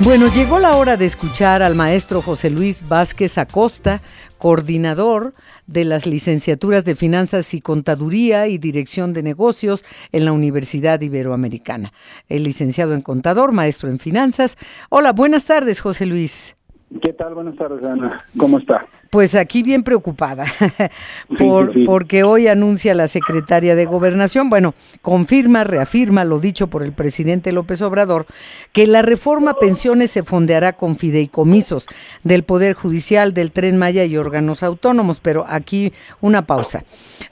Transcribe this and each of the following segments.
Bueno, llegó la hora de escuchar al maestro José Luis Vázquez Acosta, coordinador de las licenciaturas de Finanzas y Contaduría y Dirección de Negocios en la Universidad Iberoamericana. El licenciado en Contador, maestro en Finanzas. Hola, buenas tardes, José Luis. ¿Qué tal? Buenas tardes, Ana. ¿Cómo está? Pues aquí bien preocupada, por, porque hoy anuncia la secretaria de Gobernación, bueno, confirma, reafirma lo dicho por el presidente López Obrador, que la reforma pensiones se fondeará con fideicomisos del Poder Judicial, del Tren Maya y órganos autónomos, pero aquí una pausa,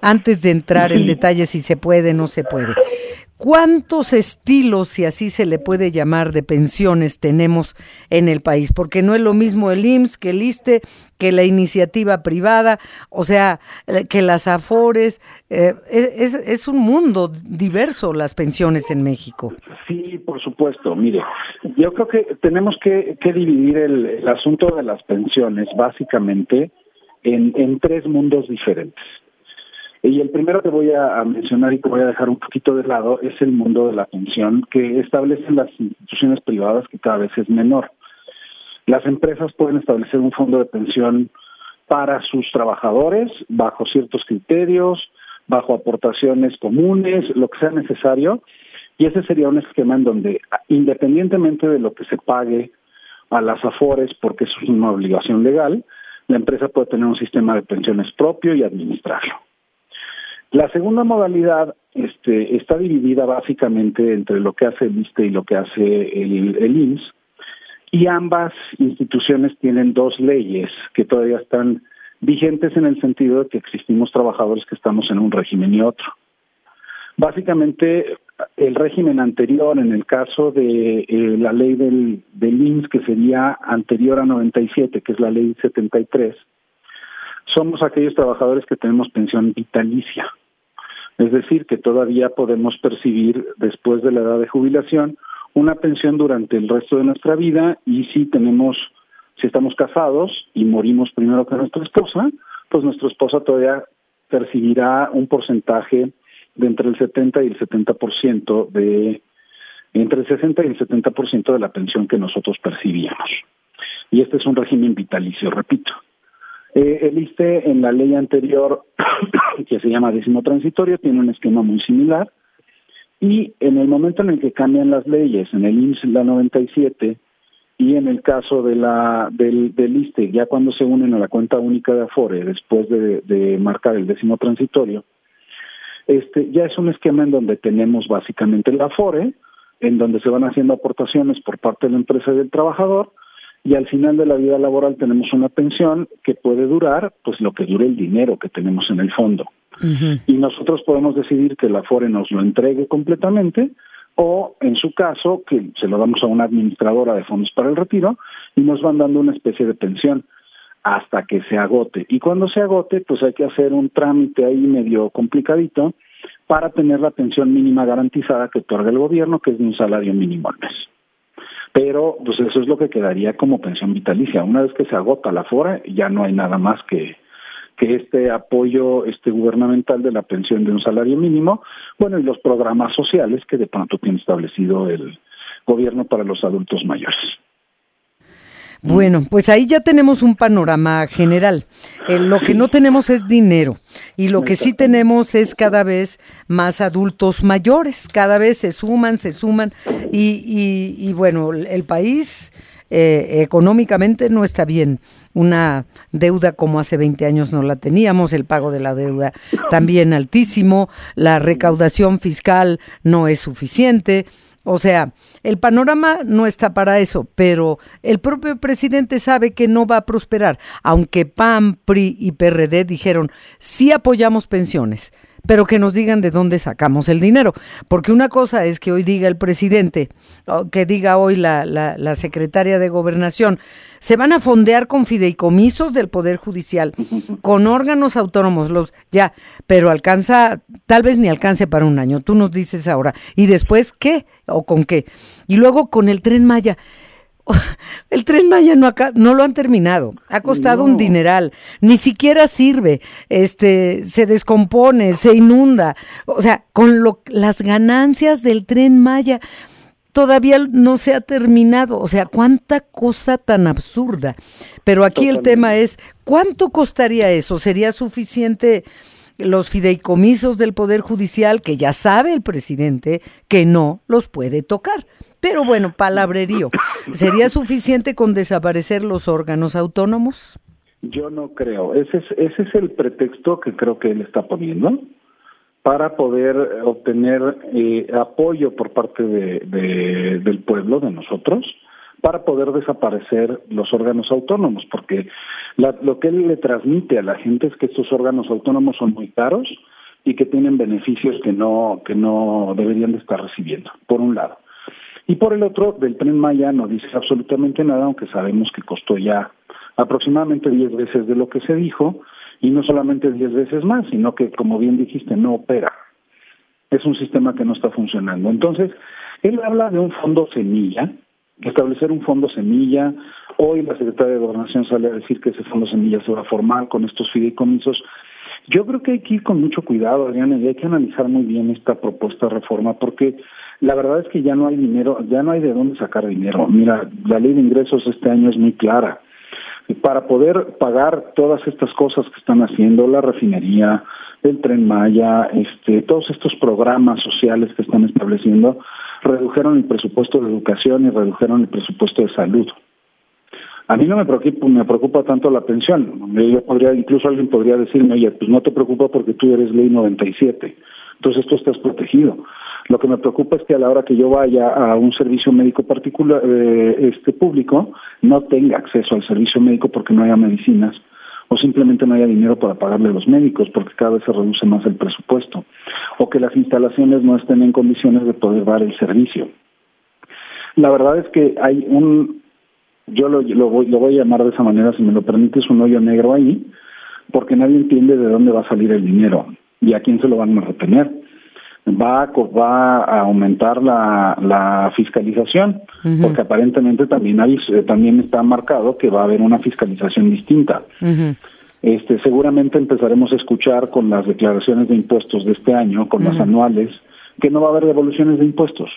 antes de entrar en detalles si se puede, no se puede. ¿Cuántos estilos, si así se le puede llamar, de pensiones tenemos en el país? Porque no es lo mismo el IMSS que el ISTE, que la iniciativa privada, o sea, eh, que las AFORES. Eh, es, es, un mundo diverso las pensiones en México. Sí, por supuesto. Mire, yo creo que tenemos que, dividir el, asunto de las pensiones básicamente en, en tres mundos diferentes. Y el primero que voy a, mencionar y que voy a dejar un poquito de lado es el mundo de la pensión que establecen las instituciones privadas que cada vez es menor. Las empresas pueden establecer un fondo de pensión para sus trabajadores bajo ciertos criterios, bajo aportaciones comunes, lo que sea necesario, y ese sería un esquema en donde, independientemente de lo que se pague a las AFORES, porque eso es una obligación legal, la empresa puede tener un sistema de pensiones propio y administrarlo. La segunda modalidad este, está dividida básicamente entre lo que hace el ISTE y lo que hace el, el y ambas instituciones tienen dos leyes que todavía están vigentes en el sentido de que existimos trabajadores que estamos en un régimen y otro. Básicamente, el régimen anterior, en el caso de eh, la ley del, del IMSS, que sería anterior a 97, que es la ley 73, somos aquellos trabajadores que tenemos pensión vitalicia. Es decir, que todavía podemos percibir después de la edad de jubilación una pensión durante el resto de nuestra vida y si tenemos, si estamos casados y morimos primero que nuestra esposa, pues nuestra esposa todavía percibirá un porcentaje de entre el 70 y el 70% de entre el 60 y el 70% de la pensión que nosotros percibíamos. Y este es un régimen vitalicio, repito. Eh, el ISTE en la ley anterior, que se llama décimo transitorio, tiene un esquema muy similar. Y en el momento en el que cambian las leyes, en el IMSS la 97 y en el caso de la del, del ISTE, ya cuando se unen a la cuenta única de Afore, después de, de marcar el décimo transitorio, este ya es un esquema en donde tenemos básicamente el Afore, en donde se van haciendo aportaciones por parte de la empresa y del trabajador, y al final de la vida laboral tenemos una pensión que puede durar pues lo que dure el dinero que tenemos en el fondo. Y nosotros podemos decidir que la Afore nos lo entregue completamente o en su caso que se lo damos a una administradora de fondos para el retiro y nos van dando una especie de pensión hasta que se agote. Y cuando se agote, pues hay que hacer un trámite ahí medio complicadito para tener la pensión mínima garantizada que otorga el gobierno, que es de un salario mínimo al mes pero pues eso es lo que quedaría como pensión vitalicia. Una vez que se agota la FORA, ya no hay nada más que, que este apoyo este gubernamental de la pensión de un salario mínimo, bueno, y los programas sociales que de pronto tiene establecido el gobierno para los adultos mayores. Bueno, pues ahí ya tenemos un panorama general. Eh, lo que no tenemos es dinero y lo que sí tenemos es cada vez más adultos mayores, cada vez se suman, se suman y, y, bueno, el país eh, económicamente no está bien. Una deuda como hace 20 años no la teníamos, el pago de la deuda también altísimo, la recaudación fiscal no es suficiente. O sea, el panorama no está para eso, pero el propio presidente sabe que no va a prosperar, aunque PAN, PRI y PRD dijeron, sí apoyamos pensiones, pero que nos digan de dónde sacamos el dinero. Porque una cosa es que hoy diga el presidente, que diga hoy la, la, la secretaria de gobernación, se van a fondear con fideicomisos del Poder Judicial, con órganos autónomos, los ya, pero alcanza, tal vez ni alcance para un año, tú nos dices ahora. ¿Y después qué? ¿O con qué? Y luego con el tren Maya. El tren Maya no, acá, no lo han terminado, ha costado un dineral, ni siquiera sirve, este, se descompone, se inunda, o sea, con lo, las ganancias del tren Maya, todavía no se ha terminado. O sea, cuánta cosa tan absurda. Pero aquí el tema es, ¿cuánto costaría eso? ¿Sería suficiente los fideicomisos del Poder Judicial, que ya sabe el presidente que no los puede tocar? Pero bueno, palabrerío. ¿Sería suficiente con desaparecer los órganos autónomos? Yo no creo. Ese es, ese es el pretexto que creo que él está poniendo para poder obtener eh, apoyo por parte de, del pueblo, de nosotros, para poder desaparecer los órganos autónomos, porque lo que él le transmite a la gente es que estos órganos autónomos son muy caros y que tienen beneficios que no que no deberían de estar recibiendo, por un lado. Y por el otro, del tren Maya no dice absolutamente nada, aunque sabemos que costó ya aproximadamente 10 veces de lo que se dijo, y no solamente 10 veces más, sino que, como bien dijiste, no opera. Es un sistema que no está funcionando. Entonces, él habla de un fondo semilla, establecer un fondo semilla. Hoy la secretaria de Gobernación sale a decir que ese fondo semilla se va a formar con estos fideicomisos. Yo creo que hay que ir con mucho cuidado, Adriana, y hay que analizar muy bien esta propuesta de reforma, porque la verdad es que ya no hay dinero, ya no hay de dónde sacar dinero. Mira, la ley de ingresos este año es muy clara para poder pagar todas estas cosas que están haciendo, la refinería, el tren Maya, este, todos estos programas sociales que están estableciendo, redujeron el presupuesto de educación y redujeron el presupuesto de salud. A mí no me preocupa, me preocupa tanto la pensión. Yo podría, incluso alguien podría decirme, oye, pues no te preocupa porque tú eres ley 97, entonces tú estás protegido. Lo que me preocupa es que a la hora que yo vaya a un servicio médico particular, eh, este público, no tenga acceso al servicio médico porque no haya medicinas o simplemente no haya dinero para pagarle a los médicos porque cada vez se reduce más el presupuesto o que las instalaciones no estén en condiciones de poder dar el servicio. La verdad es que hay un, yo lo, lo, voy, lo voy a llamar de esa manera, si me lo permites, un hoyo negro ahí, porque nadie entiende de dónde va a salir el dinero y a quién se lo van a retener va a, va a aumentar la, la fiscalización, porque aparentemente también hay, también está marcado que va a haber una fiscalización distinta. Este, seguramente empezaremos a escuchar con las declaraciones de impuestos de este año, con las anuales, que no va a haber devoluciones de impuestos.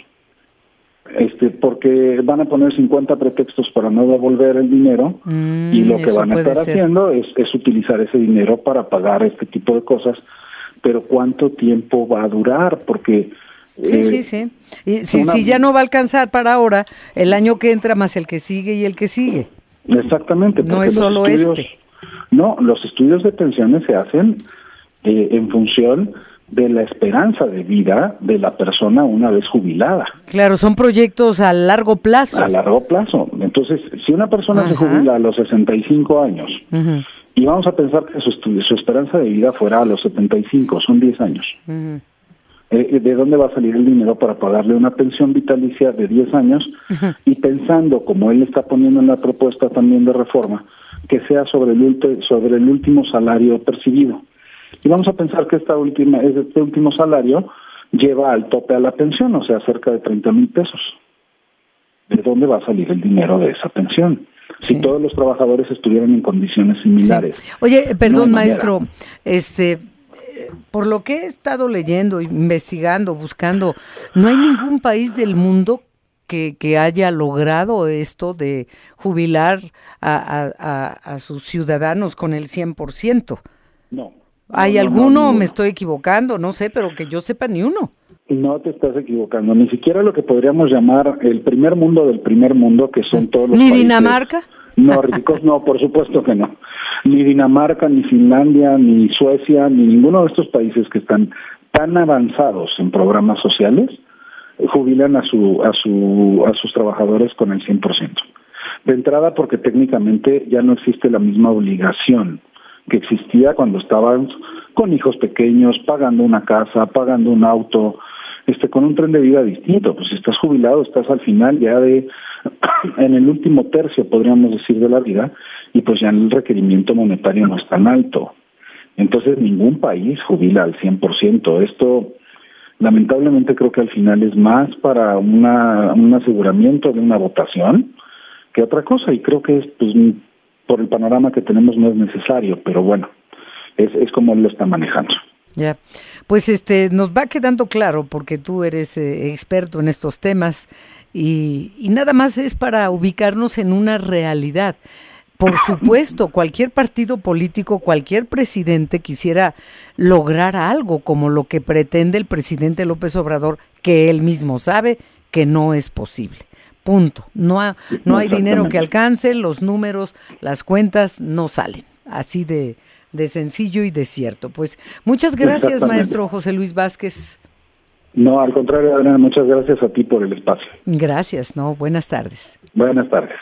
Este, porque van a poner 50 pretextos para no devolver el dinero mm, y lo que van a estar haciendo es, es utilizar ese dinero para pagar este tipo de cosas pero ¿cuánto tiempo va a durar? Porque... Sí, sí, eh, sí. Y si, si ya no va a alcanzar para ahora, el año que entra más el que sigue y el que sigue. Exactamente. No es solo este. No, los estudios de pensiones se hacen eh, en función de la esperanza de vida de la persona una vez jubilada. Claro, son proyectos a largo plazo. A largo plazo. Entonces, si una persona se jubila a los 65 años y vamos a pensar que su, su esperanza de vida fuera a los 75, son 10 años. Eh, eh, ¿De dónde va a salir el dinero para pagarle una pensión vitalicia de 10 años? Y pensando, como él está poniendo en la propuesta también de reforma, que sea sobre el, sobre el último salario percibido. Y vamos a pensar que esta última, este último salario lleva al tope a la pensión, o sea, cerca de 30 mil pesos. ¿De dónde va a salir el dinero de esa pensión? si todos los trabajadores estuvieran en condiciones similares. Oye, perdón, maestro, este por lo que he estado leyendo, investigando, buscando, no hay ningún país del mundo que, que haya logrado esto de jubilar a, a, sus ciudadanos con el 100%. No. ¿Hay alguno? me estoy equivocando, no sé, pero que yo sepa ni uno. No te estás equivocando, ni siquiera lo que podríamos llamar el primer mundo del primer mundo, que son todos los ¿Ni Dinamarca? nórdicos, no, por supuesto que no. Ni Dinamarca, ni Finlandia, ni Suecia, ni ninguno de estos países que están tan avanzados en programas sociales jubilan a su a su a sus trabajadores con el 100%. De entrada porque técnicamente ya no existe la misma obligación que existía cuando estaban con hijos pequeños, pagando una casa, pagando un auto, este con un tren de vida distinto. Pues estás jubilado, estás al final ya de en el último tercio, podríamos decir, de la vida, y pues ya el requerimiento monetario no es tan alto. Entonces ningún país jubila al 100%. Esto lamentablemente creo que al final es más para una, un aseguramiento de una votación que otra cosa y creo que es pues por el panorama que tenemos no es necesario, pero bueno, es, es como él lo está manejando. Ya, pues este nos va quedando claro porque tú eres eh, experto en estos temas y, y nada más es para ubicarnos en una realidad. Por supuesto, cualquier partido político, cualquier presidente quisiera lograr algo como lo que pretende el presidente López Obrador, que él mismo sabe que no es posible. Punto. No, no hay dinero que alcance, los números, las cuentas no salen. Así de, de sencillo y de cierto. Pues muchas gracias, maestro José Luis Vázquez. No, al contrario, Adriana, muchas gracias a ti por el espacio. Gracias, no, buenas tardes. Buenas tardes.